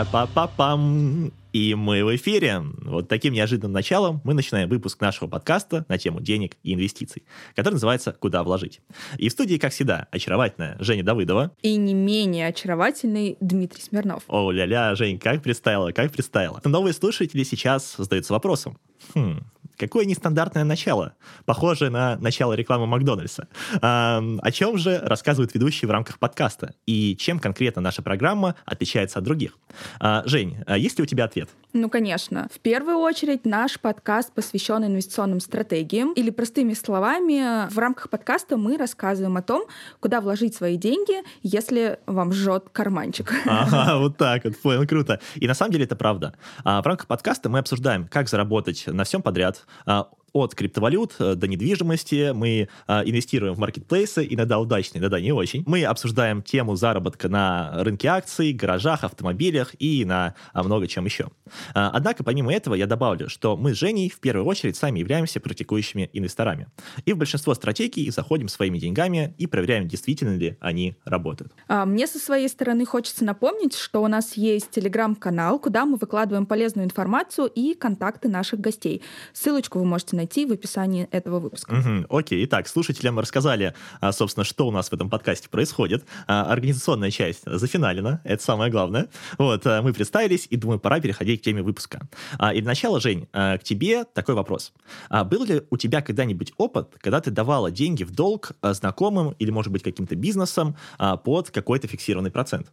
Па-па-па-пам. И мы в эфире. Вот таким неожиданным началом мы начинаем выпуск нашего подкаста на тему денег и инвестиций, который называется «Куда вложить?». И в студии, как всегда, очаровательная Женя Давыдова. И не менее очаровательный Дмитрий Смирнов. О, ля-ля, Жень, как представила, как представила. Новые слушатели сейчас задаются вопросом. Хм, Какое нестандартное начало, похожее на начало рекламы Макдональдса. А, о чем же рассказывают ведущие в рамках подкаста? И чем конкретно наша программа отличается от других? А, Жень, а есть ли у тебя ответ? Ну, конечно. В первую очередь наш подкаст посвящен инвестиционным стратегиям. Или простыми словами, в рамках подкаста мы рассказываем о том, куда вложить свои деньги, если вам жжет карманчик. Ага, вот так вот, понял, круто. И на самом деле это правда. В рамках подкаста мы обсуждаем, как заработать на всем подряд, uh, от криптовалют э, до недвижимости, мы а, инвестируем в маркетплейсы, иногда удачно, иногда не очень. Мы обсуждаем тему заработка на рынке акций, гаражах, автомобилях и на а, много чем еще. А, однако, помимо этого, я добавлю, что мы с Женей в первую очередь сами являемся практикующими инвесторами. И в большинство стратегий заходим своими деньгами и проверяем, действительно ли они работают. Мне со своей стороны хочется напомнить, что у нас есть телеграм-канал, куда мы выкладываем полезную информацию и контакты наших гостей. Ссылочку вы можете найти в описании этого выпуска. Угу, окей, итак, слушателям рассказали, а, собственно, что у нас в этом подкасте происходит. А, организационная часть зафиналена, это самое главное. Вот, а, мы представились, и думаю, пора переходить к теме выпуска. И для начала, Жень, к тебе такой вопрос. Был ли у тебя когда-нибудь опыт, когда ты давала деньги в долг знакомым или, может быть, каким-то бизнесом под какой-то фиксированный процент?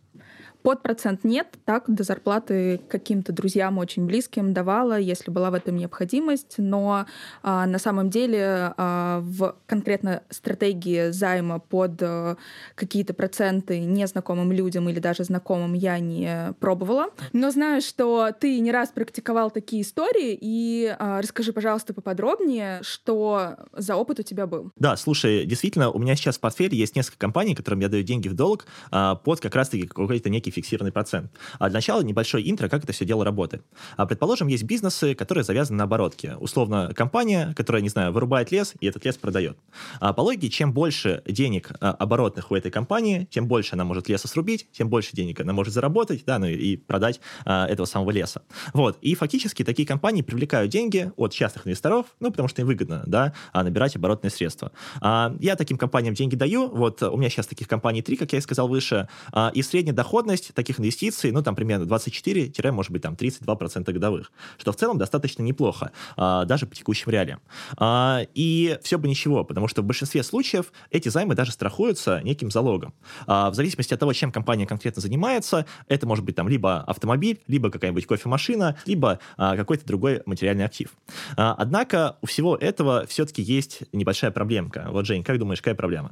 Под процент нет, так, до зарплаты каким-то друзьям очень близким давала, если была в этом необходимость, но а, на самом деле а, в конкретно стратегии займа под а, какие-то проценты незнакомым людям или даже знакомым я не пробовала. Но знаю, что ты не раз практиковал такие истории, и а, расскажи, пожалуйста, поподробнее, что за опыт у тебя был. Да, слушай, действительно, у меня сейчас в портфеле есть несколько компаний, которым я даю деньги в долг а, под как раз-таки какой-то некий фиксированный процент. А для начала небольшой интро, как это все дело работает. А, предположим, есть бизнесы, которые завязаны на оборотке. Условно, компания, которая, не знаю, вырубает лес, и этот лес продает. А по логике, чем больше денег а, оборотных у этой компании, тем больше она может леса срубить, тем больше денег она может заработать, да, ну и продать а, этого самого леса. Вот. И фактически такие компании привлекают деньги от частных инвесторов, ну, потому что им выгодно, да, а, набирать оборотные средства. А, я таким компаниям деньги даю, вот у меня сейчас таких компаний три, как я и сказал выше, а, и средняя доходность таких таких инвестиций, ну, там, примерно 24, может быть, там, 32% годовых, что в целом достаточно неплохо, а, даже по текущим реалиям. А, и все бы ничего, потому что в большинстве случаев эти займы даже страхуются неким залогом. А, в зависимости от того, чем компания конкретно занимается, это может быть там либо автомобиль, либо какая-нибудь кофемашина, либо какой-то другой материальный актив. Однако у всего этого все-таки есть небольшая проблемка. Вот, Жень, как думаешь, какая проблема?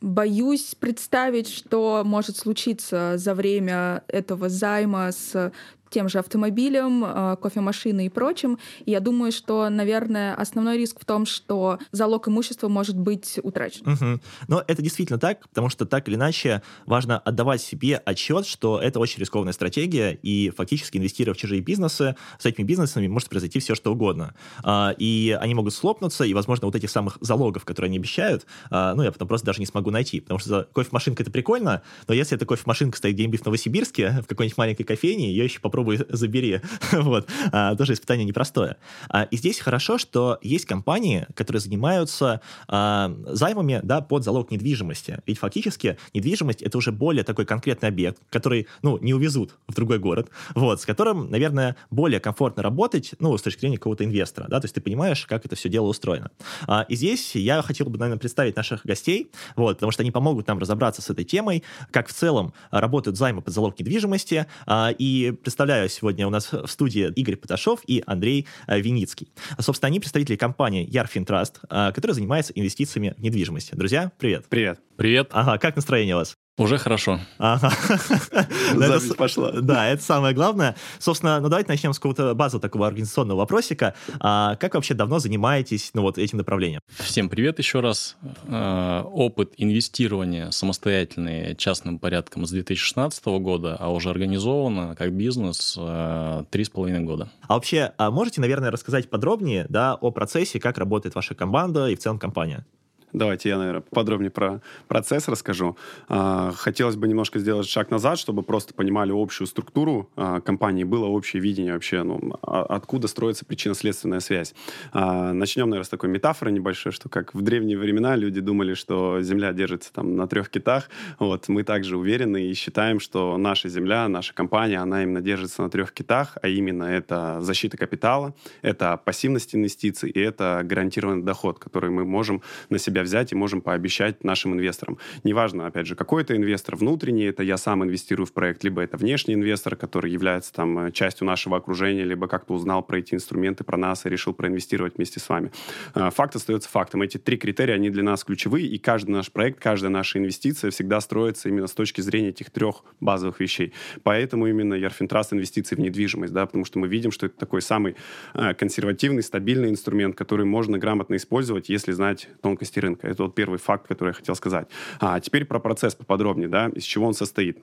Боюсь представить, что может случиться за время этого займа с тем же автомобилем, э, кофемашиной и прочим. И я думаю, что, наверное, основной риск в том, что залог имущества может быть утрачен. Угу. Но это действительно так, потому что так или иначе важно отдавать себе отчет, что это очень рискованная стратегия, и фактически инвестируя в чужие бизнесы, с этими бизнесами может произойти все, что угодно. А, и они могут слопнуться, и, возможно, вот этих самых залогов, которые они обещают, а, ну, я потом просто даже не смогу найти, потому что кофемашинка — это прикольно, но если эта кофемашинка стоит где-нибудь в Новосибирске, в какой-нибудь маленькой кофейне, ее еще попробую попробуй забери. вот. А, тоже испытание непростое. А, и здесь хорошо, что есть компании, которые занимаются а, займами да, под залог недвижимости. Ведь фактически недвижимость — это уже более такой конкретный объект, который, ну, не увезут в другой город, вот, с которым, наверное, более комфортно работать, ну, с точки зрения какого-то инвестора, да, то есть ты понимаешь, как это все дело устроено. А, и здесь я хотел бы, наверное, представить наших гостей, вот, потому что они помогут нам разобраться с этой темой, как в целом работают займы под залог недвижимости, а, и представляю представляю, сегодня у нас в студии Игорь Поташов и Андрей э, Виницкий. Собственно, они представители компании Ярфин Траст, э, которая занимается инвестициями в недвижимость. Друзья, привет. Привет. Привет. Ага, как настроение у вас? Уже хорошо. Ага. Запись пошла. Да, это самое главное. Собственно, ну давайте начнем с какого-то базового такого организационного вопросика. А как вообще давно занимаетесь ну, вот этим направлением? Всем привет еще раз. А, опыт инвестирования самостоятельный частным порядком с 2016 года, а уже организовано как бизнес а, три с половиной года. А вообще, а можете, наверное, рассказать подробнее да, о процессе, как работает ваша команда и в целом компания? Давайте я, наверное, подробнее про процесс расскажу. А, хотелось бы немножко сделать шаг назад, чтобы просто понимали общую структуру а, компании, было общее видение вообще, ну, а, откуда строится причинно-следственная связь. Начнем, наверное, с такой метафоры небольшой, что как в древние времена люди думали, что Земля держится там на трех китах. Вот мы также уверены и считаем, что наша Земля, наша компания, она именно держится на трех китах, а именно это защита капитала, это пассивность инвестиций и это гарантированный доход, который мы можем на себя взять и можем пообещать нашим инвесторам. Неважно, опять же, какой это инвестор, внутренний, это я сам инвестирую в проект, либо это внешний инвестор, который является там э, частью нашего окружения, либо как-то узнал про эти инструменты, про нас и решил проинвестировать вместе с вами. Э, факт остается фактом. Эти три критерия, они для нас ключевые, и каждый наш проект, каждая наша инвестиция всегда строится именно с точки зрения этих трех базовых вещей. Поэтому именно Ярфинтраст инвестиции в недвижимость, да, потому что мы видим, что это такой самый э, консервативный, стабильный инструмент, который можно грамотно использовать, если знать тонкости рынка. Это вот первый факт, который я хотел сказать. А теперь про процесс поподробнее, да, из чего он состоит.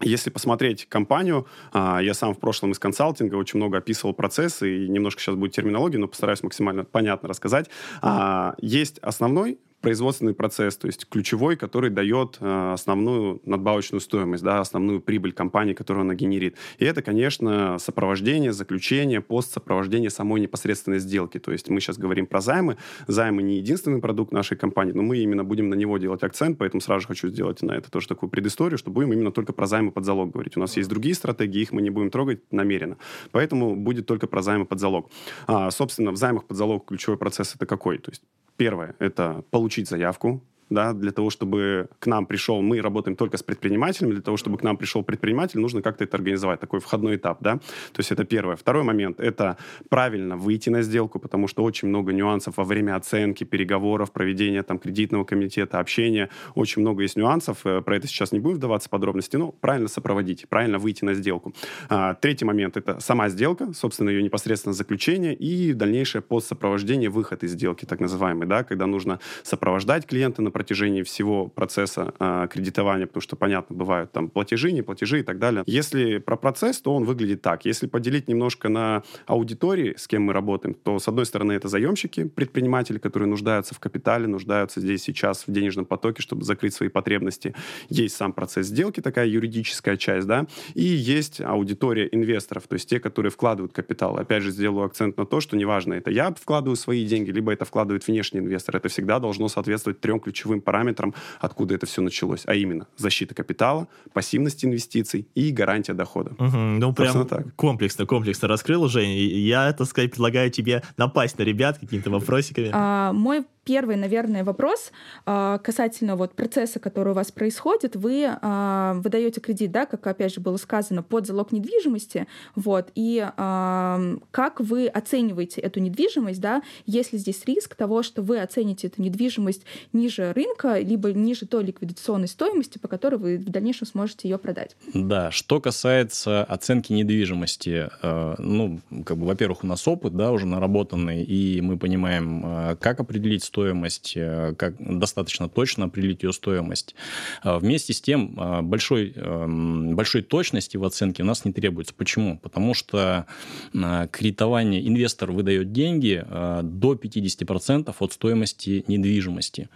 Если посмотреть компанию, а, я сам в прошлом из консалтинга очень много описывал процессы, и немножко сейчас будет терминология, но постараюсь максимально понятно рассказать. А, есть основной производственный процесс, то есть ключевой, который дает э, основную надбавочную стоимость, да, основную прибыль компании, которую она генерит. И это, конечно, сопровождение, заключение, постсопровождение самой непосредственной сделки. То есть мы сейчас говорим про займы. Займы не единственный продукт нашей компании, но мы именно будем на него делать акцент, поэтому сразу же хочу сделать на это тоже такую предысторию, что будем именно только про займы под залог говорить. У нас есть другие стратегии, их мы не будем трогать намеренно. Поэтому будет только про займы под залог. А, собственно, в займах под залог ключевой процесс это какой? То есть Первое – это получить заявку, да, для того, чтобы к нам пришел, мы работаем только с предпринимателями, для того, чтобы к нам пришел предприниматель, нужно как-то это организовать, такой входной этап, да, то есть это первое. Второй момент – это правильно выйти на сделку, потому что очень много нюансов во время оценки, переговоров, проведения там кредитного комитета, общения, очень много есть нюансов, э, про это сейчас не будем вдаваться в подробности, но правильно сопроводить, правильно выйти на сделку. А, третий момент – это сама сделка, собственно, ее непосредственно заключение и дальнейшее постсопровождение, выход из сделки, так называемый, да, когда нужно сопровождать клиента протяжении всего процесса э, кредитования, потому что, понятно, бывают там платежи, не платежи и так далее. Если про процесс, то он выглядит так. Если поделить немножко на аудитории, с кем мы работаем, то, с одной стороны, это заемщики, предприниматели, которые нуждаются в капитале, нуждаются здесь сейчас в денежном потоке, чтобы закрыть свои потребности. Есть сам процесс сделки, такая юридическая часть, да, и есть аудитория инвесторов, то есть те, которые вкладывают капитал. Опять же, сделаю акцент на то, что неважно, это я вкладываю свои деньги, либо это вкладывает внешний инвестор. Это всегда должно соответствовать трем ключевым ключевым параметром, откуда это все началось, а именно защита капитала, пассивность инвестиций и гарантия дохода. Угу, ну, прям так. комплексно, комплексно раскрыл, Жень. Я, так сказать, предлагаю тебе напасть на ребят какими-то вопросиками. А, мой первый, наверное, вопрос а, касательно вот процесса, который у вас происходит. Вы а, выдаете кредит, да, как опять же было сказано, под залог недвижимости, вот, и а, как вы оцениваете эту недвижимость, да, если здесь риск того, что вы оцените эту недвижимость ниже рынка, либо ниже той ликвидационной стоимости, по которой вы в дальнейшем сможете ее продать. Да, что касается оценки недвижимости, ну, как бы, во-первых, у нас опыт, да, уже наработанный, и мы понимаем, как определить стоимость, э, как достаточно точно определить ее стоимость. А вместе с тем, а, большой, эм, большой точности в оценке у нас не требуется. Почему? Потому что а, кредитование, инвестор выдает деньги до 50% от стоимости недвижимости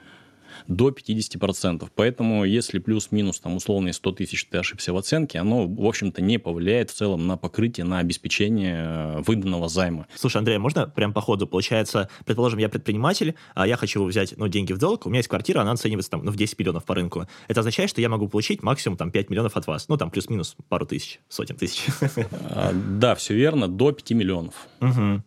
до 50%. Поэтому если плюс-минус там условные 100 тысяч ты ошибся в оценке, оно, в общем-то, не повлияет в целом на покрытие, на обеспечение э, выданного займа. Слушай, Андрей, можно прям по ходу? Получается, предположим, я предприниматель, а я хочу взять ну, деньги в долг, у меня есть квартира, она оценивается там, ну, в 10 миллионов по рынку. Это означает, что я могу получить максимум там 5 миллионов от вас. Ну, там плюс-минус пару тысяч, сотен тысяч. А, да, все верно, до 5 миллионов.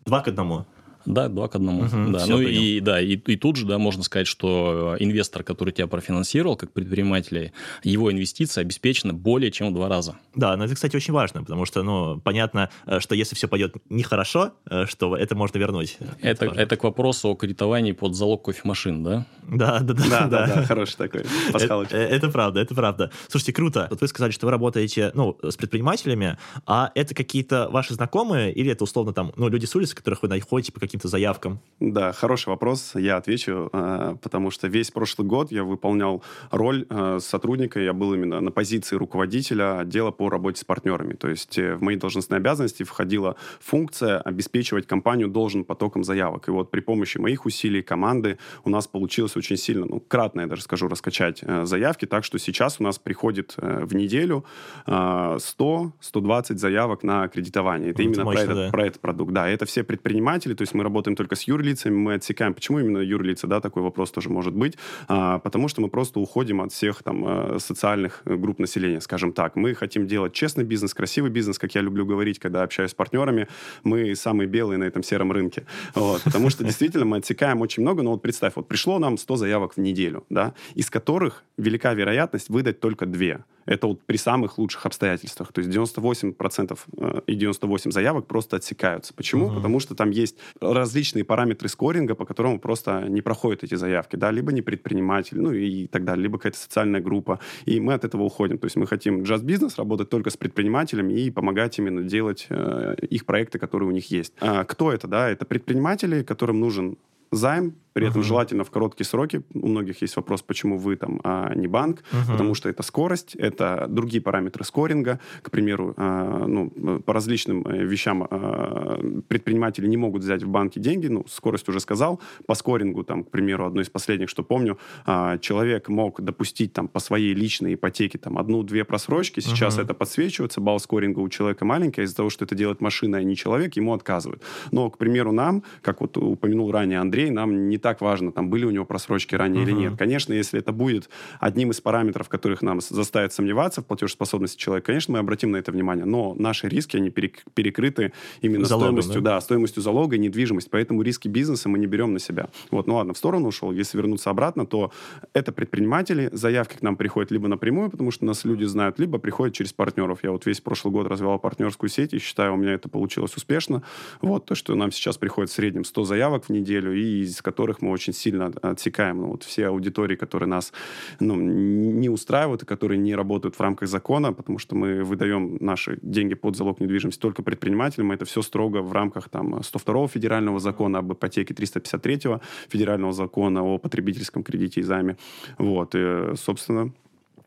Два к одному. Да, два к одному. Угу, да. Ну и, да, и, и тут же, да, можно сказать, что инвестор, который тебя профинансировал как предпринимателя, его инвестиции обеспечены более чем в два раза. Да, но это, кстати, очень важно, потому что, ну, понятно, э, что если все пойдет нехорошо, э, что это можно вернуть. Это, это, это к вопросу о кредитовании под залог кофемашин, да? Да, да, да. Да, да, да, хороший такой пасхалочка. Это, это правда, это правда. Слушайте, круто. Вот вы сказали, что вы работаете, ну, с предпринимателями, а это какие-то ваши знакомые или это условно там, ну, люди с улицы, которых вы находите по каким каким-то заявкам? Да, хороший вопрос, я отвечу, э, потому что весь прошлый год я выполнял роль э, сотрудника, я был именно на позиции руководителя отдела по работе с партнерами. То есть э, в мои должностные обязанности входила функция обеспечивать компанию должным потоком заявок. И вот при помощи моих усилий, команды, у нас получилось очень сильно, ну, кратно, я даже скажу, раскачать заявки, так что сейчас у нас приходит в неделю 100-120 заявок на кредитование. Это, это именно мощно, про, этот, да. про этот продукт. Да, это все предприниматели, то есть мы работаем только с юрлицами, юрлицами мы отсекаем. Почему именно юрлица, да, такой вопрос тоже может быть. А, потому что мы просто уходим от всех там э, социальных э, групп населения, скажем так. Мы хотим делать честный бизнес, красивый бизнес, как я люблю говорить, когда общаюсь с партнерами. Мы самые белые на этом сером рынке. Вот, потому что действительно мы отсекаем очень много. Но вот представь, вот пришло нам 100 заявок в неделю, да, из которых велика вероятность выдать только две. Это вот при самых лучших обстоятельствах. То есть 98% э, и 98 заявок просто отсекаются. Почему? Угу. Потому что там есть различные параметры скоринга, по которому просто не проходят эти заявки. Да? Либо не предприниматель, ну и так далее, либо какая-то социальная группа. И мы от этого уходим. То есть мы хотим just бизнес работать только с предпринимателями и помогать именно делать э, их проекты, которые у них есть. А кто это? Да? Это предприниматели, которым нужен займ, при этом uh-huh. желательно в короткие сроки. У многих есть вопрос, почему вы там, а не банк, uh-huh. потому что это скорость, это другие параметры скоринга. К примеру, а, ну, по различным э, вещам а, предприниматели не могут взять в банке деньги, ну, скорость уже сказал. По скорингу, там, к примеру, одно из последних, что помню, а, человек мог допустить там по своей личной ипотеке там одну-две просрочки, сейчас uh-huh. это подсвечивается, балл скоринга у человека маленький, а из-за того, что это делает машина, а не человек, ему отказывают. Но, к примеру, нам, как вот упомянул ранее Андрей, нам не так важно, там были у него просрочки ранее uh-huh. или нет. Конечно, если это будет одним из параметров, которых нам заставит сомневаться в платежеспособности человека, конечно, мы обратим на это внимание. Но наши риски, они перекрыты именно Залогом, стоимостью, да? да, стоимостью залога и недвижимость. Поэтому риски бизнеса мы не берем на себя. Вот, ну ладно, в сторону ушел. Если вернуться обратно, то это предприниматели. Заявки к нам приходят либо напрямую, потому что нас люди знают, либо приходят через партнеров. Я вот весь прошлый год развивал партнерскую сеть и считаю, у меня это получилось успешно. Вот то, что нам сейчас приходит в среднем 100 заявок в неделю, и из которых мы очень сильно отсекаем. Ну, вот все аудитории, которые нас ну, не устраивают и которые не работают в рамках закона, потому что мы выдаем наши деньги под залог недвижимости только предпринимателям. Это все строго в рамках там, 102 федерального закона об ипотеке, 353 федерального закона о потребительском кредите и займе. Вот, и, собственно,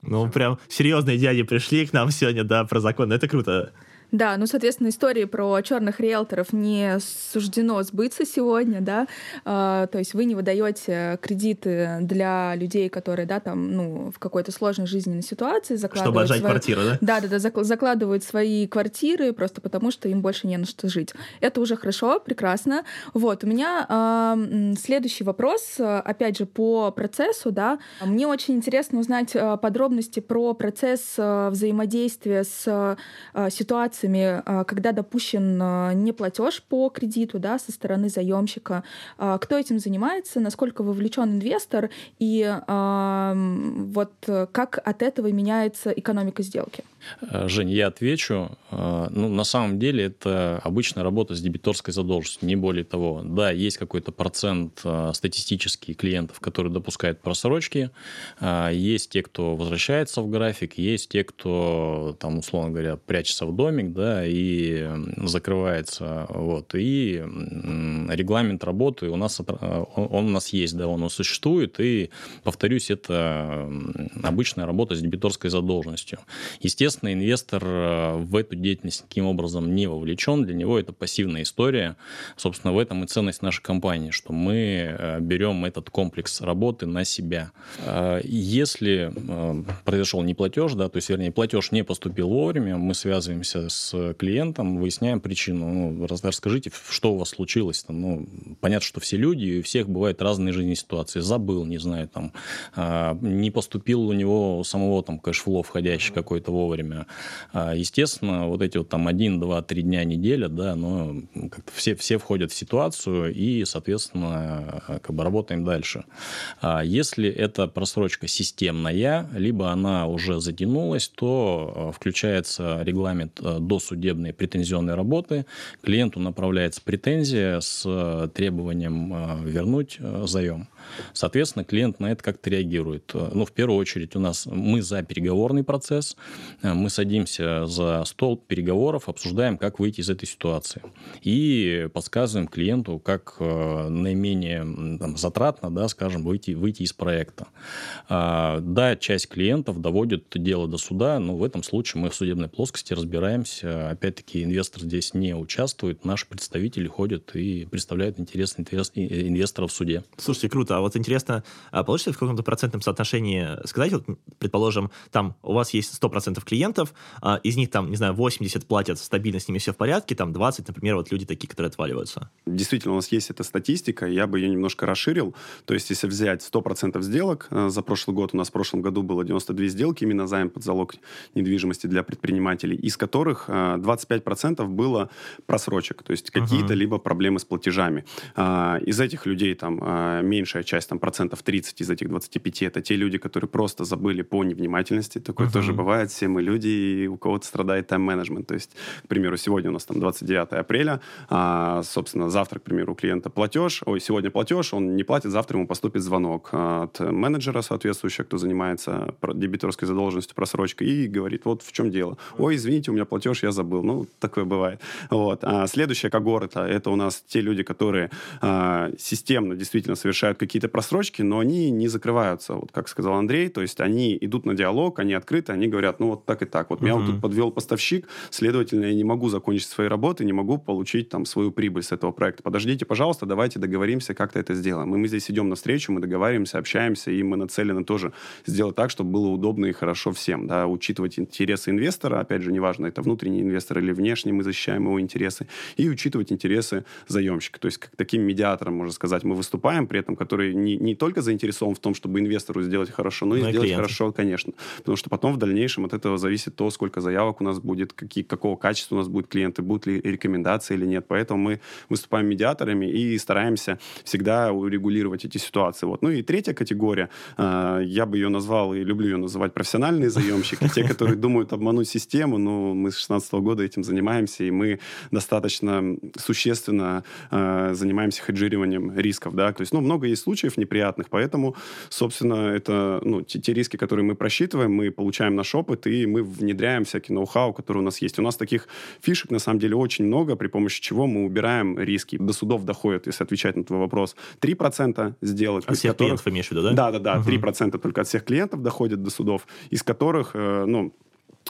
ну, прям серьезные дяди пришли к нам сегодня, да, про закон. Это круто. Да, ну, соответственно, истории про черных риэлторов не суждено сбыться сегодня, да, а, то есть вы не выдаете кредиты для людей, которые, да, там, ну, в какой-то сложной жизненной ситуации закладывают... Чтобы отжать свои... квартиру, да? Да, да, да, закладывают свои квартиры просто потому, что им больше не на что жить. Это уже хорошо, прекрасно. Вот, у меня э, следующий вопрос, опять же, по процессу, да. Мне очень интересно узнать а, подробности про процесс взаимодействия с ситуацией ситуациями, а, когда допущен а, неплатеж по кредиту да, со стороны заемщика, а, кто этим занимается, насколько вовлечен инвестор и вот как от этого меняется экономика сделки? Э, Жень, я отвечу. Э, ну, на самом деле, это обычная работа с дебиторской задолженностью, не более того. Да, есть какой-то процент э, статистический клиентов, которые допускают просрочки. Есть те, кто возвращается в график, есть те, кто, там, условно говоря, прячется в домик, да, и закрывается. Вот. И регламент работы у нас, он у нас есть, да, он существует. И, повторюсь, это обычная работа с дебиторской задолженностью. Естественно, Естественно, инвестор э, в эту деятельность никаким образом не вовлечен. Для него это пассивная история. Собственно, в этом и ценность нашей компании, что мы э, берем этот комплекс работы на себя. Э, если произошел неплатеж, да, то есть, вернее, платеж не поступил вовремя, мы связываемся с клиентом, выясняем причину. Ну, расскажите, что у вас случилось. Там, ну, понятно, что все люди, и у всех бывают разные жизненные ситуации. Забыл, не знаю, там, не поступил у него самого там кэшфло входящий какой-то вовремя время. А, естественно, вот эти вот там один, два, три дня, неделя, да, но как-то все, все входят в ситуацию и, соответственно, как бы работаем дальше. А если эта просрочка системная, либо она уже затянулась, то а, включается регламент досудебной претензионной работы, клиенту направляется претензия с требованием вернуть заем. Соответственно, клиент на это как-то реагирует. Ну, в первую очередь, у нас мы за переговорный процесс. мы садимся за стол переговоров, обсуждаем, как выйти из этой ситуации. И подсказываем клиенту, как э, наименее там, затратно, да, скажем, выйти, выйти из проекта. А, да, часть клиентов доводит дело до суда, но в этом случае мы в судебной плоскости разбираемся. Опять-таки, инвестор здесь не участвует, наши представители ходят и представляют интересы инвесторов в суде. Слушайте, круто. А вот интересно, а получится в каком-то процентном соотношении сказать, вот, предположим, там у вас есть 100% клиентов, а из них там, не знаю, 80 платят стабильно, с ними все в порядке, там 20, например, вот люди такие, которые отваливаются. Действительно, у нас есть эта статистика, я бы ее немножко расширил. То есть, если взять 100% сделок, э, за прошлый год у нас в прошлом году было 92 сделки, именно займ под залог недвижимости для предпринимателей, из которых 25% э, было просрочек, то есть какие-то uh-huh. либо проблемы с платежами. А, из этих людей там а, меньшая часть, там процентов 30 из этих 25, это те люди, которые просто забыли по невнимательности. Такое uh-huh. тоже бывает. Все мы люди, и у кого-то страдает тайм-менеджмент. То есть, к примеру, сегодня у нас там 29 апреля, а, собственно, завтра, к примеру, у клиента платеж, ой, сегодня платеж, он не платит, завтра ему поступит звонок от менеджера соответствующего, кто занимается дебиторской задолженностью, просрочкой, и говорит, вот в чем дело. Ой, извините, у меня платеж, я забыл. Ну, такое бывает. Вот. А следующая когорта, это у нас те люди, которые а, системно действительно совершают какие-то просрочки, но они не закрываются, вот как сказал Андрей, то есть они идут на диалог, они открыты, они говорят, ну вот так и так, вот меня вот тут подвел поставщик, следовательно, я не могу закончить свои работы, не могу получить там свою прибыль с этого проекта. Подождите, пожалуйста, давайте договоримся, как-то это сделаем. И мы здесь идем навстречу, мы договариваемся, общаемся, и мы нацелены тоже сделать так, чтобы было удобно и хорошо всем, да, учитывать интересы инвестора, опять же, неважно, это внутренний инвестор или внешний, мы защищаем его интересы, и учитывать интересы заемщика. То есть как таким медиатором, можно сказать, мы выступаем, при этом который не, не только заинтересован в том, чтобы инвестору сделать хорошо, но, но и сделать клиент. хорошо, конечно. Потому что потом в дальнейшем от этого зависит то, сколько заявок у нас будет, какие, какого качества у нас будут клиенты, будут ли рекомендации или нет. Поэтому мы выступаем медиаторами и стараемся всегда урегулировать эти ситуации. Вот. Ну и третья категория, э, я бы ее назвал и люблю ее называть профессиональные заемщики, те, которые думают обмануть систему, но мы с 16 года этим занимаемся, и мы достаточно существенно э, занимаемся хеджированием рисков, да, то есть, ну, много есть случаев неприятных, поэтому, собственно, это, ну, те, те риски, которые мы просчитываем, мы получаем наш опыт, и мы внедряем всякий ноу-хау, который у нас есть. У нас таких фишек, на самом деле, очень много, при помощи чего мы убираем риски. До судов доходит, если отвечать на твой вопрос, 3% сделок. От всех которых... клиентов имеешь в виду, да? Да, да, да, угу. 3% только от всех клиентов доходит до судов, из которых, э, ну,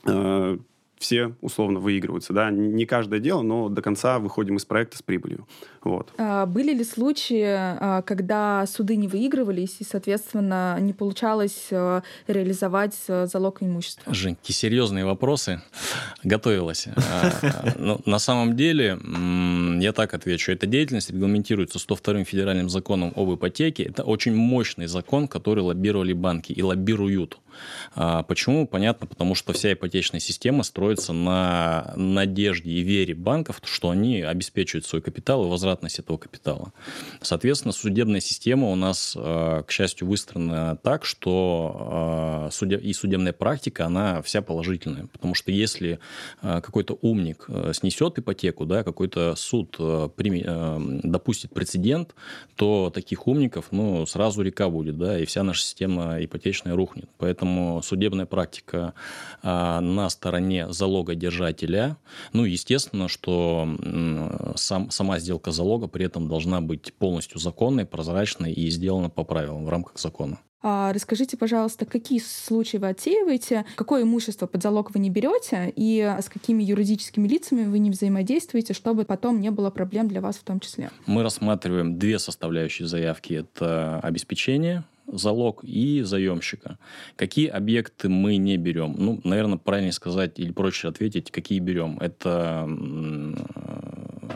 э, все условно выигрываются. Да? Не каждое дело, но до конца выходим из проекта с прибылью. Вот. А были ли случаи, а, когда суды не выигрывались и, соответственно, не получалось а, реализовать а, залог имущества? Жень, какие серьезные вопросы. Готовилась. Ну, на самом деле, я так отвечу. Эта деятельность регламентируется 102 федеральным законом об ипотеке. Это очень мощный закон, который лоббировали банки и лоббируют. Почему? Понятно, потому что вся ипотечная система строится на надежде и вере банков, что они обеспечивают свой капитал и возвратность этого капитала. Соответственно, судебная система у нас, э, к счастью, выстроена так, что э, и судебная практика, она вся положительная. Потому что если какой-то умник снесет ипотеку, да, какой-то суд допустит прецедент, то таких умников ну, сразу река будет, да, и вся наша система ипотечная рухнет. Поэтому судебная практика на стороне залогодержателя. Ну, естественно, что сам, сама сделка залога при этом должна быть полностью законной, прозрачной и сделана по правилам в рамках закона. А расскажите, пожалуйста, какие случаи вы отсеиваете, какое имущество под залог вы не берете и с какими юридическими лицами вы не взаимодействуете, чтобы потом не было проблем для вас в том числе? Мы рассматриваем две составляющие заявки. Это обеспечение залог и заемщика. Какие объекты мы не берем? Ну, наверное, правильнее сказать или проще ответить, какие берем. Это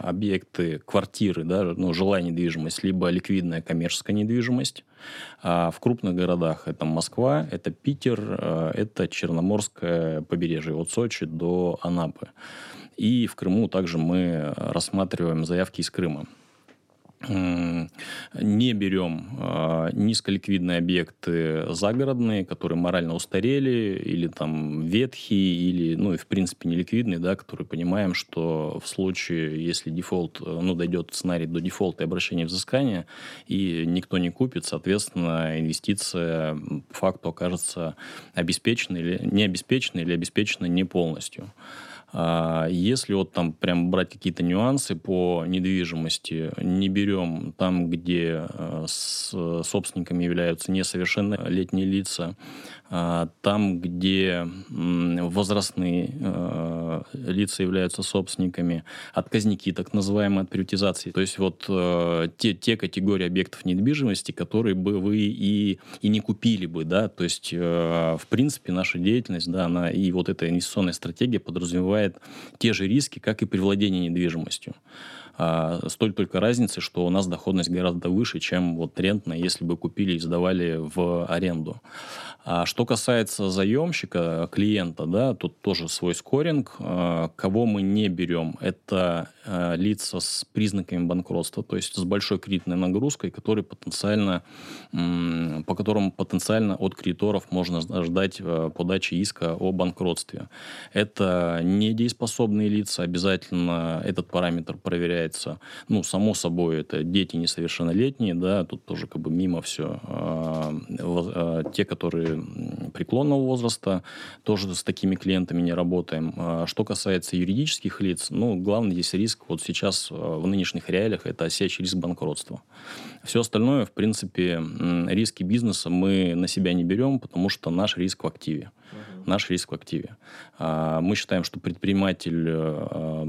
объекты, квартиры, да, ну, жилая недвижимость, либо ликвидная коммерческая недвижимость. А в крупных городах это Москва, это Питер, э, это Черноморское побережье, от Сочи до Анапы. И в Крыму также мы рассматриваем заявки из Крыма. Не берем э, низколиквидные объекты загородные, которые морально устарели или там ветхие, или, ну, и в принципе неликвидные, да, которые понимаем, что в случае, если дефолт, ну, дойдет сценарий до дефолта и обращения взыскания, и никто не купит, соответственно, инвестиция по факту окажется обеспеченной или не обеспеченной, или обеспеченной не полностью. А если вот там прям брать какие-то нюансы по недвижимости, не берем там, где э, с собственниками являются несовершеннолетние лица, там, где возрастные э, лица являются собственниками, отказники, так называемые от приватизации. То есть вот э, те, те категории объектов недвижимости, которые бы вы и, и не купили бы, да, то есть в принципе наша деятельность, да, она и вот эта инвестиционная стратегия подразумевает те же риски, как и при владении недвижимостью. А, с той только разницей, что у нас доходность гораздо выше, чем вот рентная, если бы купили и сдавали в аренду. А что касается заемщика, клиента, да, тут тоже свой скоринг. А, кого мы не берем, это а, лица с признаками банкротства, то есть с большой кредитной нагрузкой, которые потенциально, по которым потенциально от кредиторов можно ждать а, подачи иска о банкротстве. Это недееспособные лица, обязательно этот параметр проверяется. Ну, само собой, это дети несовершеннолетние, да, тут тоже как бы мимо все. Те, которые преклонного возраста, тоже с такими клиентами не работаем. А что касается юридических лиц, ну, главный здесь риск вот сейчас а, в нынешних реалиях это осечь риск банкротства. Все остальное, в принципе, риски бизнеса мы на себя не берем, потому что наш риск в активе наш риск в активе. А, мы считаем, что предприниматель, э,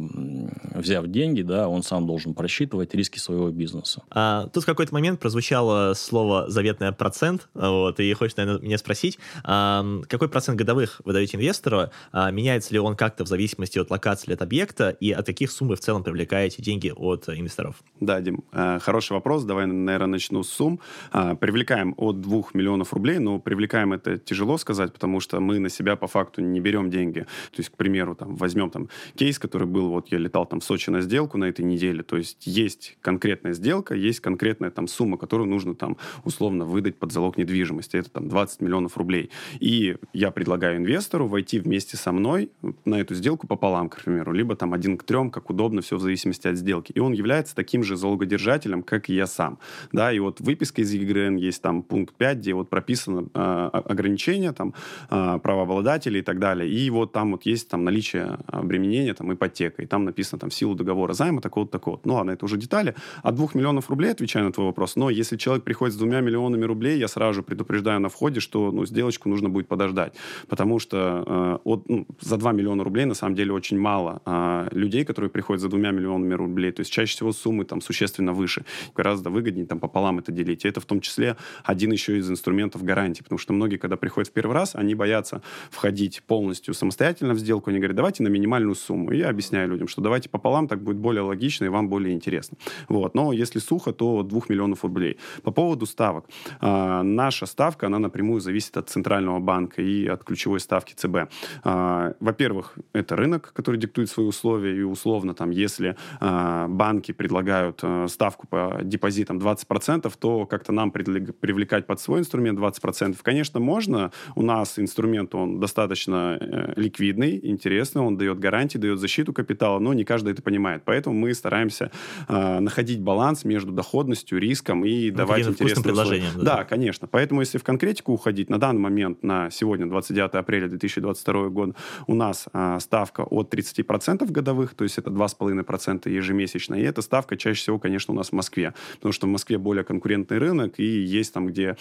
взяв деньги, да, он сам должен просчитывать риски своего бизнеса. А, тут в какой-то момент прозвучало слово «заветный процент», вот, и хочется, наверное, меня спросить, а, какой процент годовых вы даете инвестору, а, меняется ли он как-то в зависимости от локации, от объекта, и от каких сумм вы в целом привлекаете деньги от инвесторов? Да, Дим, э, хороший вопрос, давай, наверное, начну с сумм. Привлекаем от 2 миллионов рублей, но привлекаем это тяжело сказать, потому что мы на себя себя по факту не берем деньги. То есть, к примеру, там, возьмем там кейс, который был, вот я летал там в Сочи на сделку на этой неделе, то есть есть конкретная сделка, есть конкретная там сумма, которую нужно там условно выдать под залог недвижимости, это там 20 миллионов рублей. И я предлагаю инвестору войти вместе со мной на эту сделку пополам, к примеру, либо там один к трем, как удобно, все в зависимости от сделки. И он является таким же залогодержателем, как и я сам. Да, и вот выписка из ЕГРН есть там пункт 5, где вот прописано э, ограничение, там, э, права правообладателей и так далее. И вот там вот есть там наличие обременения, там ипотека, и там написано там в силу договора займа такого-то, такого Ну ладно, это уже детали. От двух миллионов рублей, отвечаю на твой вопрос, но если человек приходит с двумя миллионами рублей, я сразу предупреждаю на входе, что ну, сделочку нужно будет подождать, потому что э, от, ну, за 2 миллиона рублей на самом деле очень мало э, людей, которые приходят за двумя миллионами рублей, то есть чаще всего суммы там существенно выше, гораздо выгоднее там пополам это делить. И это в том числе один еще из инструментов гарантии, потому что многие, когда приходят в первый раз, они боятся входить полностью самостоятельно в сделку, они говорят, давайте на минимальную сумму. И я объясняю людям, что давайте пополам, так будет более логично и вам более интересно. Вот. Но если сухо, то 2 миллионов рублей. По поводу ставок. А, наша ставка, она напрямую зависит от Центрального банка и от ключевой ставки ЦБ. А, во-первых, это рынок, который диктует свои условия, и условно там, если а, банки предлагают а, ставку по депозитам 20%, то как-то нам привлекать под свой инструмент 20%, конечно, можно. У нас инструмент, он достаточно э, ликвидный, интересный, он дает гарантии, дает защиту капитала, но не каждый это понимает. Поэтому мы стараемся э, находить баланс между доходностью, риском и ну, давать интересные предложения. Да. да, конечно. Поэтому если в конкретику уходить, на данный момент, на сегодня, 29 апреля 2022 года, у нас э, ставка от 30% годовых, то есть это 2,5% ежемесячно, и эта ставка чаще всего, конечно, у нас в Москве, потому что в Москве более конкурентный рынок, и есть там, где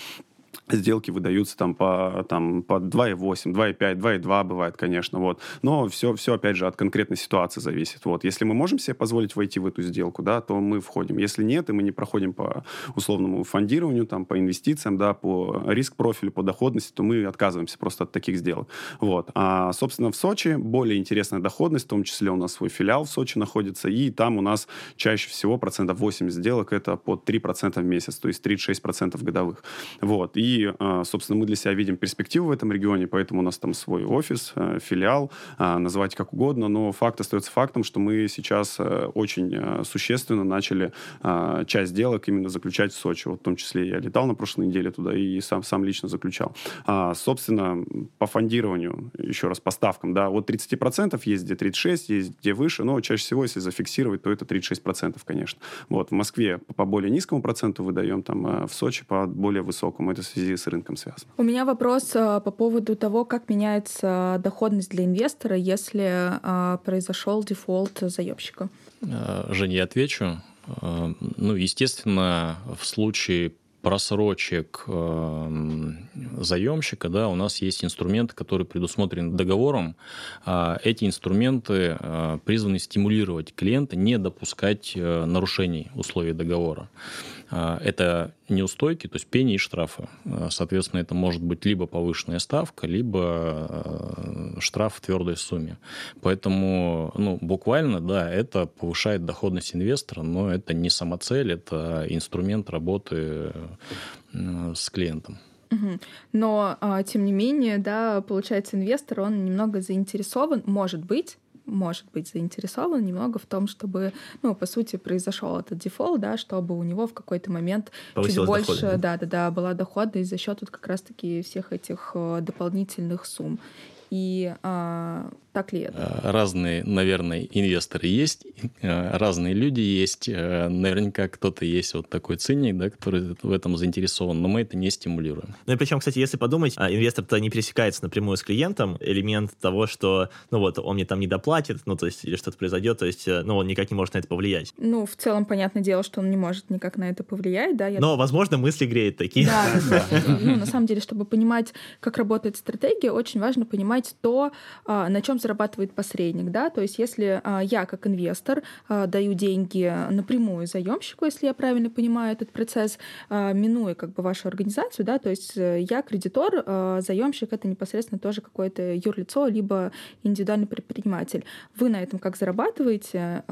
сделки выдаются там по, там, по 2,8, 2,5, 2,2 бывает, конечно, вот. Но все, все, опять же, от конкретной ситуации зависит. Вот. Если мы можем себе позволить войти в эту сделку, да, то мы входим. Если нет, и мы не проходим по условному фондированию, там, по инвестициям, да, по риск-профилю, по доходности, то мы отказываемся просто от таких сделок. Вот. А, собственно, в Сочи более интересная доходность, в том числе у нас свой филиал в Сочи находится, и там у нас чаще всего процентов 80 сделок это по 3% в месяц, то есть 36% годовых. Вот. И а, собственно, мы для себя видим перспективу в этом регионе, поэтому у нас там свой офис, э, филиал, а, называть как угодно, но факт остается фактом, что мы сейчас э, очень существенно начали а, часть сделок именно заключать в Сочи. Вот в том числе я летал на прошлой неделе туда и сам, сам лично заключал. Собственно, по фондированию, еще раз, по ставкам, да, от 30% есть где 36, есть где выше, но чаще всего, если зафиксировать, то это 36%, конечно. Вот, в Москве по более низкому проценту выдаем, там, в Сочи по более высокому. Это связи с рынком связано. У меня вопрос по поводу того, как меняется доходность для инвестора, если э, произошел дефолт заемщика? Э, Женя, я отвечу. Э, ну, естественно, в случае просрочек э, заемщика, да, у нас есть инструменты, которые предусмотрены договором. А эти инструменты э, призваны стимулировать клиента не допускать э, нарушений условий договора. А, это неустойки, то есть пени и штрафы. А, соответственно, это может быть либо повышенная ставка, либо а, штраф в твердой сумме. Поэтому, ну, буквально, да, это повышает доходность инвестора, но это не самоцель, это инструмент работы с клиентом. Но, тем не менее, да, получается, инвестор, он немного заинтересован, может быть, может быть заинтересован немного в том, чтобы, ну, по сути, произошел этот дефолт, да, чтобы у него в какой-то момент чуть больше, да, да, да, была доходность за счет вот как раз-таки всех этих э, дополнительных сумм. И а, так ли это? Э, разные, наверное, инвесторы есть, э, разные люди есть. Э, наверняка кто-то есть вот такой циник, да, который в этом заинтересован, но мы это не стимулируем. Ну и причем, кстати, если подумать, а, инвестор-то не пересекается напрямую с клиентом, элемент того, что, ну вот, он мне там не доплатит, ну то есть, или что-то произойдет, то есть, ну он никак не может на это повлиять. Ну, в целом, понятное дело, что он не может никак на это повлиять, да. Я... Но, возможно, мысли греют такие. Да, да, да. Ну, на самом деле, чтобы понимать, как работает стратегия, очень важно понимать то, а, на чем зарабатывает посредник, да, то есть если а, я как инвестор а, даю деньги напрямую заемщику, если я правильно понимаю этот процесс, а, минуя как бы вашу организацию, да, то есть э, я кредитор, заемщик это непосредственно тоже какое-то юрлицо, либо индивидуальный предприниматель. Вы на этом как зарабатываете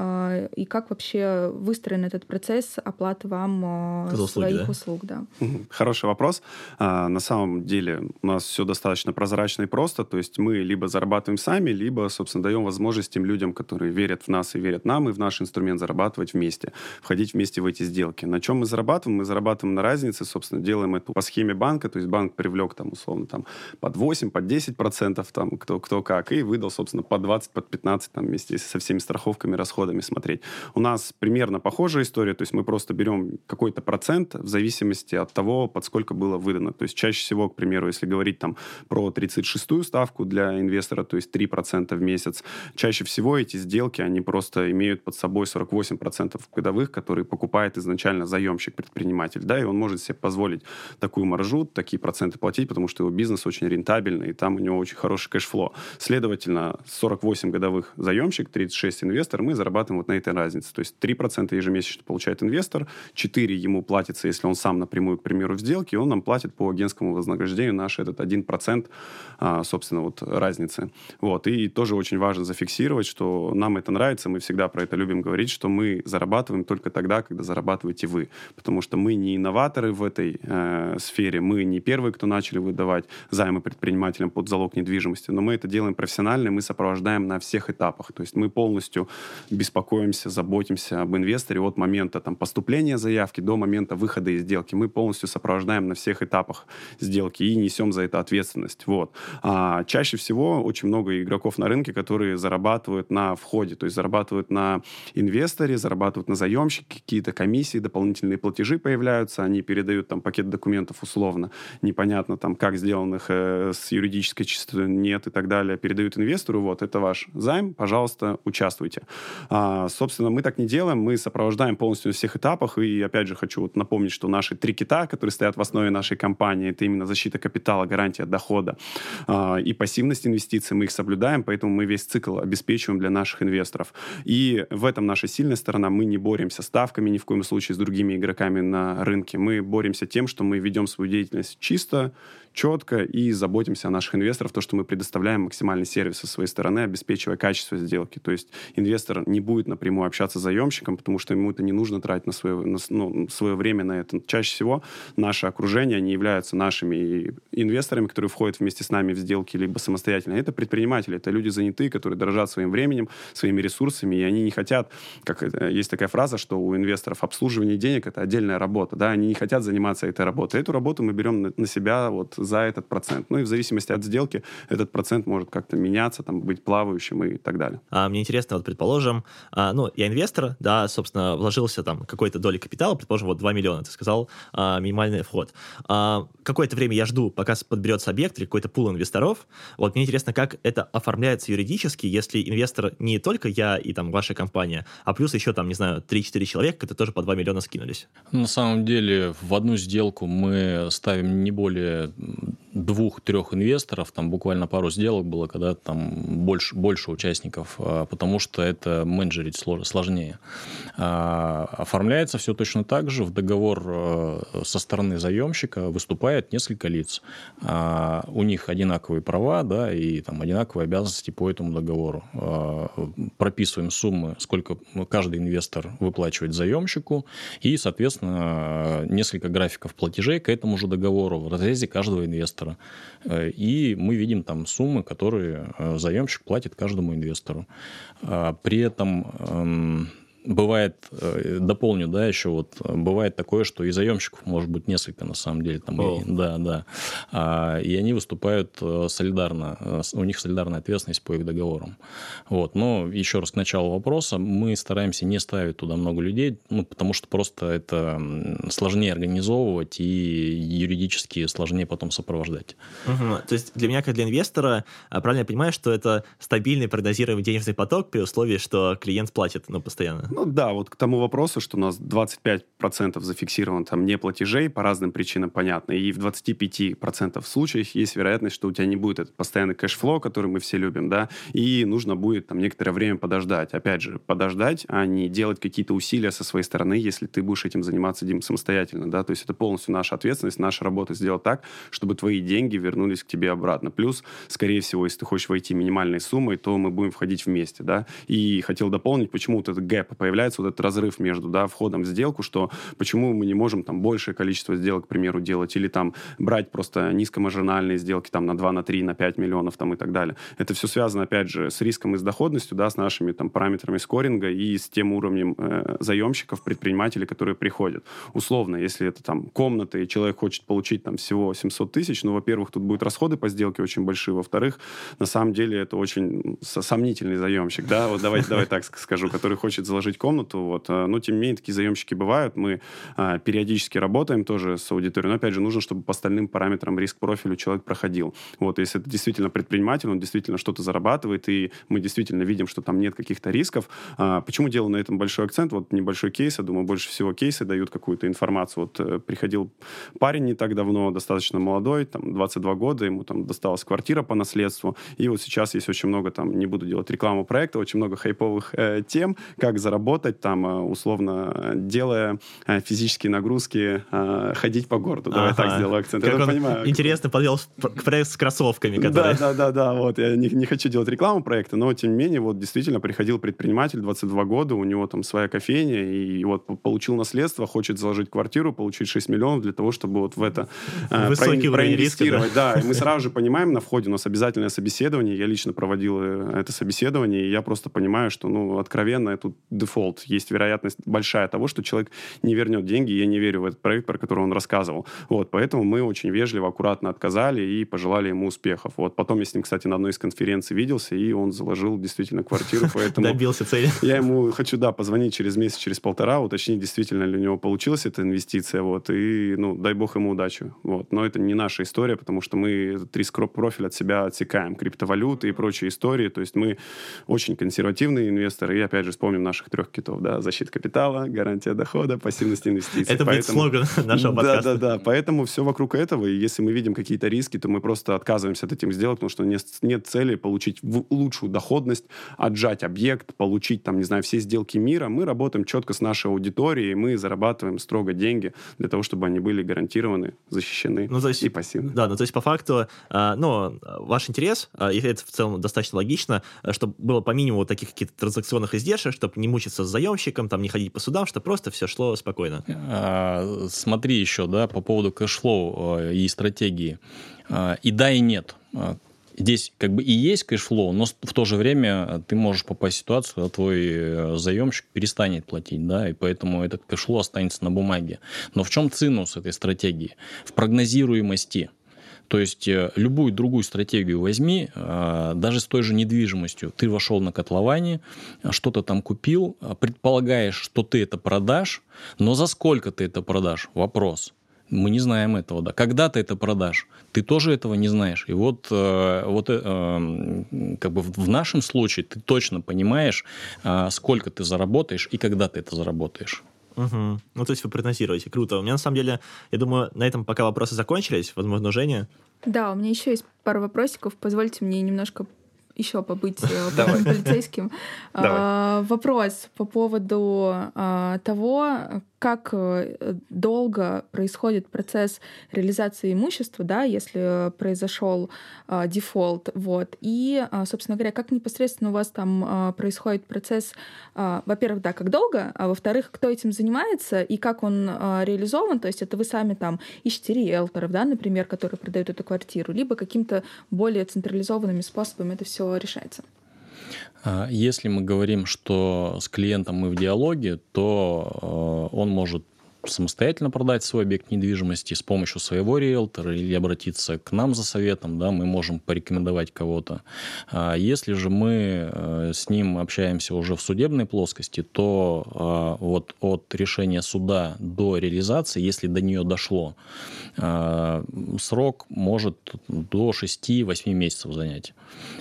и как вообще выстроен этот процесс оплаты вам а, услуги, своих да? услуг, да? Хороший вопрос. А, на самом деле у нас все достаточно прозрачно и просто, то есть мы либо зарабатываем сами, либо, собственно, даем возможность тем людям, которые верят в нас и верят нам, и в наш инструмент зарабатывать вместе, входить вместе в эти сделки. На чем мы зарабатываем? Мы зарабатываем на разнице, собственно, делаем это по схеме банка, то есть банк привлек там, условно, там, под 8, под 10 процентов, там, кто, кто как, и выдал, собственно, под 20, под 15, там, вместе со всеми страховками, расходами смотреть. У нас примерно похожая история, то есть мы просто берем какой-то процент в зависимости от того, под сколько было выдано. То есть чаще всего, к примеру, если говорить там про 36-ю ставку для инвестора, то есть 3% в месяц, чаще всего эти сделки, они просто имеют под собой 48% годовых, которые покупает изначально заемщик-предприниматель, да, и он может себе позволить такую маржу, такие проценты платить, потому что его бизнес очень рентабельный, и там у него очень хороший кэшфло. Следовательно, 48 годовых заемщик, 36 инвестор, мы зарабатываем вот на этой разнице. То есть 3% ежемесячно получает инвестор, 4 ему платится, если он сам напрямую, к примеру, в сделке, он нам платит по агентскому вознаграждению наш этот 1%, а, собственно, вот разницы. Вот. И тоже очень важно зафиксировать, что нам это нравится, мы всегда про это любим говорить, что мы зарабатываем только тогда, когда зарабатываете вы. Потому что мы не инноваторы в этой э, сфере, мы не первые, кто начали выдавать займы предпринимателям под залог недвижимости, но мы это делаем профессионально, мы сопровождаем на всех этапах. То есть мы полностью беспокоимся, заботимся об инвесторе от момента там, поступления заявки до момента выхода из сделки. Мы полностью сопровождаем на всех этапах сделки и несем за это ответственность. Вот. А чаще всего очень много игроков на рынке, которые зарабатывают на входе, то есть зарабатывают на инвесторе, зарабатывают на заемщике, какие-то комиссии, дополнительные платежи появляются, они передают там пакет документов условно, непонятно там, как сделанных э, с юридической чистотой нет и так далее, передают инвестору, вот, это ваш займ, пожалуйста, участвуйте. А, собственно, мы так не делаем, мы сопровождаем полностью на всех этапах, и опять же хочу вот напомнить, что наши три кита, которые стоят в основе нашей компании, это именно защита капитала, гарантия дохода а, и пассивность инвестиций, мы их соблюдаем, предоставляем, поэтому мы весь цикл обеспечиваем для наших инвесторов. И в этом наша сильная сторона. Мы не боремся ставками ни в коем случае с другими игроками на рынке. Мы боремся тем, что мы ведем свою деятельность чисто, четко и заботимся о наших инвесторах, то, что мы предоставляем максимальный сервис со своей стороны, обеспечивая качество сделки. То есть инвестор не будет напрямую общаться с заемщиком, потому что ему это не нужно тратить на свое, на, ну, свое время на это. Чаще всего наше окружение, они являются нашими инвесторами, которые входят вместе с нами в сделки либо самостоятельно. Это предприниматели, это люди занятые, которые дорожат своим временем, своими ресурсами, и они не хотят, как есть такая фраза, что у инвесторов обслуживание денег — это отдельная работа, да, они не хотят заниматься этой работой. Эту работу мы берем на себя вот за этот процент. Ну и в зависимости от сделки этот процент может как-то меняться, там, быть плавающим и так далее. А, мне интересно, вот предположим, а, ну, я инвестор, да, собственно, вложился там какой-то доли капитала, предположим, вот 2 миллиона, ты сказал, а, минимальный вход. А, какое-то время я жду, пока подберется объект или какой-то пул инвесторов. Вот мне интересно, как это оформляется юридически, если инвестор не только я и там ваша компания, а плюс еще там, не знаю, 3-4 человека, которые тоже по 2 миллиона скинулись. На самом деле, в одну сделку мы ставим не более двух-трех инвесторов, там буквально пару сделок было, когда там больше, больше участников, а, потому что это менеджерить сложнее. А, оформляется все точно так же. В договор э, со стороны заемщика выступает несколько лиц. А, у них одинаковые права да, и там, одинаковые обязанности по этому договору. Прописываем суммы, сколько каждый инвестор выплачивает заемщику, и, соответственно, несколько графиков платежей к этому же договору в разрезе каждого инвестора. Э, и мы видим там суммы, которые э, заемщик платит каждому инвестору. А при этом эм, бывает, э, дополню, да, еще вот, бывает такое, что и заемщиков может быть несколько, на самом деле, там, и, да, да, а, и они выступают э, солидарно, э, у них солидарная ответственность по их договорам, вот, но еще раз к началу вопроса, мы стараемся не ставить туда много людей, ну, потому что просто это сложнее организовывать и юридически сложнее потом сопровождать. Угу. То есть для меня, как для инвестора, а, правильно я понимаю, что это стабильный прогнозируемый денежный поток при условии, что клиент платит, ну, постоянно? Ну да, вот к тому вопросу, что у нас 25% зафиксировано там не платежей, по разным причинам понятно, и в 25% случаев есть вероятность, что у тебя не будет этот постоянный cash flow, который мы все любим, да, и нужно будет там некоторое время подождать. Опять же, подождать, а не делать какие-то усилия со своей стороны, если ты будешь этим заниматься, Дим, самостоятельно, да, то есть это полностью наша ответственность, наша работа сделать так, чтобы твои деньги вернулись к тебе обратно. Плюс, скорее всего, если ты хочешь войти минимальной суммой, то мы будем входить вместе, да, и хотел дополнить, почему вот этот гэп появляется вот этот разрыв между да, входом в сделку, что почему мы не можем там большее количество сделок, к примеру, делать, или там брать просто низкомаржинальные сделки там на 2, на 3, на 5 миллионов там и так далее. Это все связано, опять же, с риском и с доходностью, да, с нашими там параметрами скоринга и с тем уровнем э, заемщиков, предпринимателей, которые приходят. Условно, если это там комната, и человек хочет получить там всего 700 тысяч, ну, во-первых, тут будут расходы по сделке очень большие, во-вторых, на самом деле это очень сомнительный заемщик, да, вот давайте, давай так скажу, который хочет заложить заложить комнату. Вот. Э, но, тем не менее, такие заемщики бывают. Мы а, периодически работаем тоже с аудиторией. Но, опять же, нужно, чтобы по остальным параметрам риск-профилю человек проходил. Вот. Если это действительно предприниматель, он действительно что-то зарабатывает, и мы действительно видим, что там нет каких-то рисков. А, почему делаю на этом большой акцент? Вот небольшой кейс. Я думаю, больше всего кейсы дают какую-то информацию. Вот э, приходил парень не так давно, достаточно молодой, там 22 года, ему там досталась квартира по наследству. И вот сейчас есть очень много, там, не буду делать рекламу проекта, очень много хайповых э, тем, как заработать работать, там, э, условно, делая э, физические нагрузки, э, ходить по городу. Давай ага. так сделаю акцент. Как я понимаю. Интересно подвел к проекту с кроссовками, которые... Да, да, да, да, вот. Я не, не хочу делать рекламу проекта, но, тем не менее, вот действительно приходил предприниматель, 22 года, у него там своя кофейня, и вот получил наследство, хочет заложить квартиру, получить 6 миллионов для того, чтобы вот в это Высокий про, проинвестировать. Риска, да. да, и мы сразу же понимаем на входе, у нас обязательное собеседование, я лично проводил это собеседование, и я просто понимаю, что, ну, откровенно, тут дефолт. Есть вероятность большая того, что человек не вернет деньги. Я не верю в этот проект, про который он рассказывал. Вот, поэтому мы очень вежливо, аккуратно отказали и пожелали ему успехов. Вот, потом я с ним, кстати, на одной из конференций виделся, и он заложил действительно квартиру, поэтому... Добился цели. Я ему хочу, да, позвонить через месяц, через полтора, уточнить, действительно ли у него получилась эта инвестиция, вот, и, ну, дай бог ему удачи, вот. Но это не наша история, потому что мы этот риск-профиль от себя отсекаем, криптовалюты и прочие истории, то есть мы очень консервативные инвесторы, и, опять же, вспомним наших трех китов, да, защита капитала, гарантия дохода, пассивность инвестиций. Это будет слоган нашего подкаста. Да, да, да, поэтому все вокруг этого, и если мы видим какие-то риски, то мы просто отказываемся от этим сделать, потому что нет, нет цели получить лучшую доходность, отжать объект, получить, там, не знаю, все сделки мира. Мы работаем четко с нашей аудиторией, мы зарабатываем строго деньги для того, чтобы они были гарантированы, защищены ну, то есть, и пассивны. Да, ну то есть по факту, а, ну, ваш интерес, а, и это в целом достаточно логично, чтобы было по минимуму таких каких-то транзакционных издержек, чтобы не мучиться с заемщиком, там, не ходить по судам, чтобы просто все шло спокойно. А, смотри еще, да, по поводу cash flow и стратегии. И да, и нет. Здесь как бы и есть cash flow, но в то же время ты можешь попасть в ситуацию, когда твой э, заемщик перестанет платить, да, и поэтому этот cash flow останется на бумаге. Но в чем цимус этой стратегии? В прогнозируемости. То есть э, любую другую стратегию возьми, э, даже с той же недвижимостью. Ты вошел на котловане, что-то там купил, предполагаешь, что ты это продашь, но за сколько ты это продашь? Вопрос. Мы не знаем этого, да. Когда ты это продашь? Ты тоже этого не знаешь. И вот, э, вот э, как бы в нашем случае ты точно понимаешь, э, сколько ты заработаешь и когда ты это заработаешь. Угу. Ну, то есть вы прогнозируете. Круто. У меня, на самом деле, я думаю, на этом пока вопросы закончились. Возможно, Женя? Да, у меня еще есть пару вопросиков. Позвольте мне немножко еще побыть э, полицейским. А, вопрос по поводу а, того, как э, долго происходит процесс реализации имущества, да, если произошел э, дефолт, вот, и, э, собственно говоря, как непосредственно у вас там э, происходит процесс, э, во-первых, да, как долго, а во-вторых, кто этим занимается и как он э, реализован, то есть это вы сами там ищете риэлторов, да, например, которые продают эту квартиру, либо каким-то более централизованными способами это все решается. А, если мы говорим, что с клиентом мы в диалоге, то э, он может самостоятельно продать свой объект недвижимости с помощью своего риэлтора или обратиться к нам за советом, да, мы можем порекомендовать кого-то. А если же мы э, с ним общаемся уже в судебной плоскости, то а, вот от решения суда до реализации, если до нее дошло, а, срок может до 6-8 месяцев занять.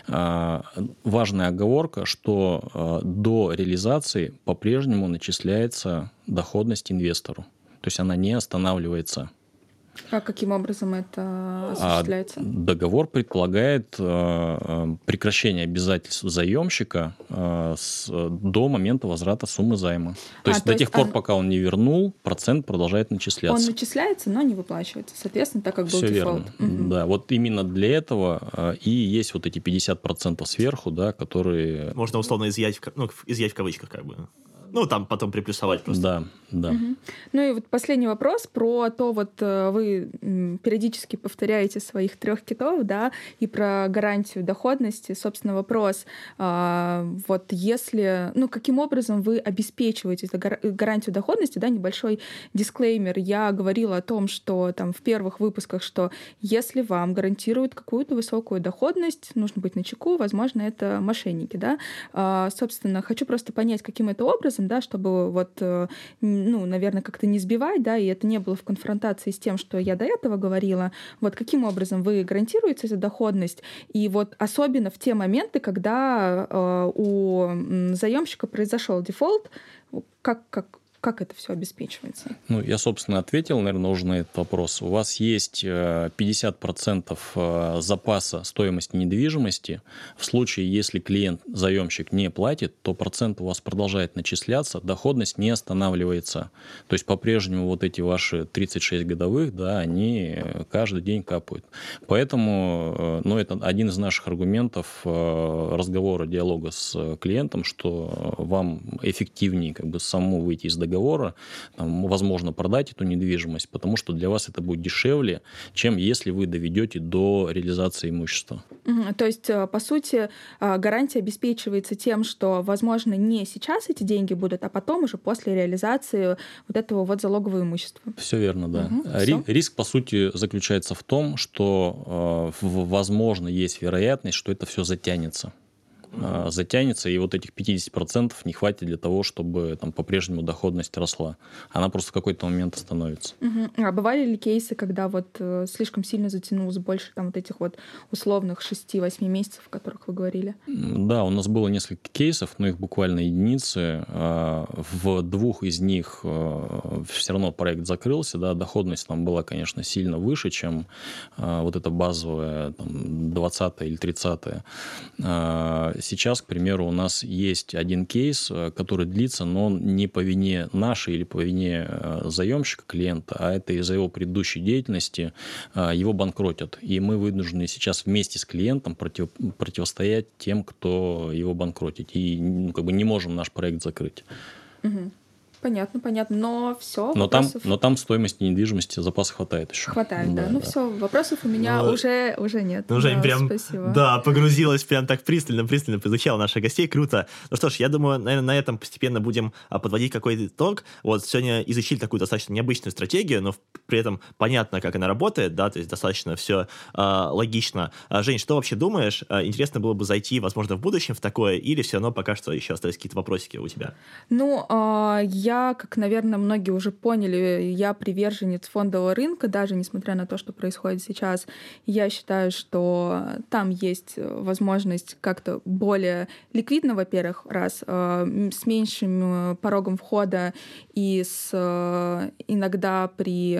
Важная оговорка, что до реализации по-прежнему начисляется доходность инвестору. То есть она не останавливается. А каким образом это а осуществляется? А договор предполагает э, прекращение обязательств заемщика э, с, до момента возврата суммы займа. То а, есть то до есть тех пор, пока он не вернул, процент продолжает начисляться. Он начисляется, но не выплачивается, соответственно, так как был Все дефолт. верно. Угу. Да, вот именно для этого э, и есть вот эти 50% сверху, да, которые... Можно условно изъять, ну, изъять в кавычках как бы. Ну, там потом приплюсовать просто. Да, да. Угу. Ну и вот последний вопрос про то, вот э, вы периодически повторяете своих трех китов, да, и про гарантию доходности. Собственно, вопрос, а, вот если, ну, каким образом вы обеспечиваете гарантию доходности, да, небольшой дисклеймер. Я говорила о том, что там в первых выпусках, что если вам гарантируют какую-то высокую доходность, нужно быть начеку, возможно, это мошенники, да. А, собственно, хочу просто понять, каким это образом да, чтобы вот, э, ну, наверное, как-то не сбивать, да, и это не было в конфронтации с тем, что я до этого говорила. Вот каким образом вы гарантируете эту доходность? И вот особенно в те моменты, когда э, у заемщика произошел дефолт, как, как, как это все обеспечивается? Ну, я, собственно, ответил, наверное, уже на этот вопрос. У вас есть 50% э, э, запаса стоимости недвижимости. В случае, если клиент, заемщик не платит, то процент у вас продолжает начисляться, доходность не останавливается. То есть по-прежнему вот эти ваши 36 годовых, да, они каждый день капают. Поэтому, э, ну, это один из наших аргументов разговора, диалога с клиентом, что вам эффективнее как бы самому выйти из договора договора, там, возможно, продать эту недвижимость, потому что для вас это будет дешевле, чем если вы доведете до реализации имущества. Угу, то есть, э, по сути, э, гарантия обеспечивается тем, что, возможно, не сейчас эти деньги будут, а потом уже после реализации вот этого вот залогового имущества. Все верно, да. Угу, Ри- все. Риск, по сути, заключается в том, что, э, возможно, есть вероятность, что это все затянется. Mm-hmm. затянется, и вот этих 50% не хватит для того, чтобы там по-прежнему доходность росла. Она просто в какой-то момент остановится. Mm-hmm. А бывали ли кейсы, когда вот э, слишком сильно затянулось больше там вот этих вот условных 6-8 месяцев, о которых вы говорили? Да, у нас было несколько кейсов, но их буквально единицы. А, в двух из них э, все равно проект закрылся, да, доходность там была, конечно, сильно выше, чем а, вот эта базовая там, 20 или 30 -е. Сейчас, к примеру, у нас есть один кейс, э, который длится, но он не по вине нашей или по вине э, заемщика клиента, а это из-за его предыдущей деятельности его банкротят. И мы вынуждены сейчас вместе с клиентом против, противостоять тем, кто его банкротит. И ну, как бы не можем наш проект закрыть. Угу. Понятно, понятно. Но все. Но, вопросов... там, но там стоимости недвижимости запаса хватает еще. Хватает, да. да. Ну да. все, вопросов у меня ну, уже, уже нет. Ну, Жень, да, прям, спасибо. да, погрузилась прям так пристально-пристально, изучала наших гостей. Круто. Ну что ж, я думаю, наверное, на этом постепенно будем а, подводить какой-то итог. Вот сегодня изучили такую достаточно необычную стратегию, но при этом понятно, как она работает, да, то есть достаточно все а, логично. А, Жень, что вообще думаешь? Интересно было бы зайти, возможно, в будущем в такое, или все равно пока что еще остались какие-то вопросики у тебя? Ну, а, я я, как, наверное, многие уже поняли, я приверженец фондового рынка, даже несмотря на то, что происходит сейчас. Я считаю, что там есть возможность как-то более ликвидно, во-первых, раз, э, с меньшим э, порогом входа и с э, иногда при,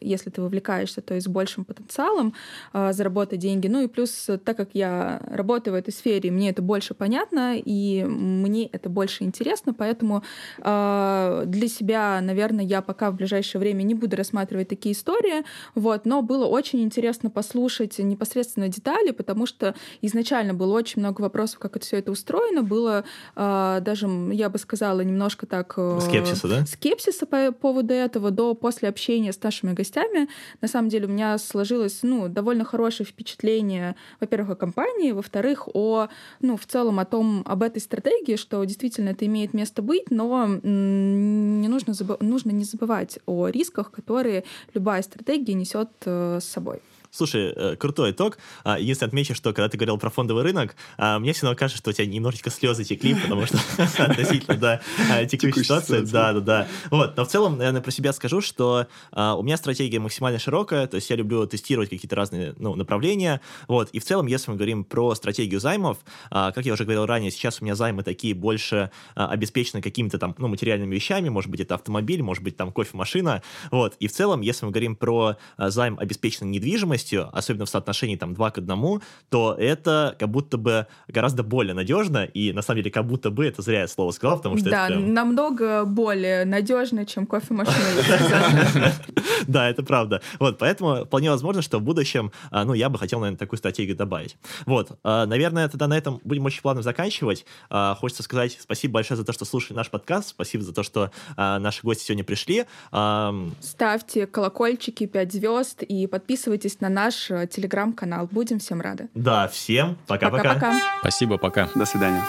если ты вовлекаешься, то есть с большим потенциалом заработать деньги. Ну и плюс, так как я работаю в этой сфере, мне это больше понятно, и мне это больше интересно, поэтому для себя, наверное, я пока в ближайшее время не буду рассматривать такие истории, вот, но было очень интересно послушать непосредственно детали, потому что изначально было очень много вопросов, как это все это устроено, было э, даже, я бы сказала, немножко так... Э, скепсиса, да? Скепсиса по поводу этого до после общения с нашими гостями. На самом деле у меня сложилось, ну, довольно хорошее впечатление, во-первых, о компании, во-вторых, о, ну, в целом о том, об этой стратегии, что действительно это имеет место быть, но не нужно, забы- нужно не забывать о рисках, которые любая стратегия несет э, с собой. Слушай, э, крутой итог. А, Единственное, отмечу, что когда ты говорил про фондовый рынок, а, мне все равно кажется, что у тебя немножечко слезы текли, потому что относительно, да, а, текущей ситуации. Да, да, да. Вот, но в целом, наверное, про себя скажу, что у меня стратегия максимально широкая, то есть я люблю тестировать какие-то разные ну, направления, вот, и в целом, если мы говорим про стратегию займов, как я уже говорил ранее, сейчас у меня займы такие больше обеспечены какими-то там, ну, материальными вещами, может быть, это автомобиль, может быть, там кофемашина, вот, и в целом, если мы говорим про займ, обеспеченный недвижимостью, недвижимостью, особенно в соотношении там 2 к 1, то это как будто бы гораздо более надежно, и на самом деле как будто бы это зря я слово сказал, потому что да, прям... намного более надежно, чем кофемашина. Да, это правда. Вот, поэтому вполне возможно, что в будущем, а, ну, я бы хотел, наверное, такую стратегию добавить. Вот, а, наверное, тогда на этом будем очень плавно заканчивать. А, хочется сказать спасибо большое за то, что слушали наш подкаст, спасибо за то, что наши гости сегодня пришли. Ставьте колокольчики, 5 звезд и подписывайтесь на на наш э, телеграм-канал. Будем всем рады. Да, всем пока-пока. Спасибо, пока. До свидания.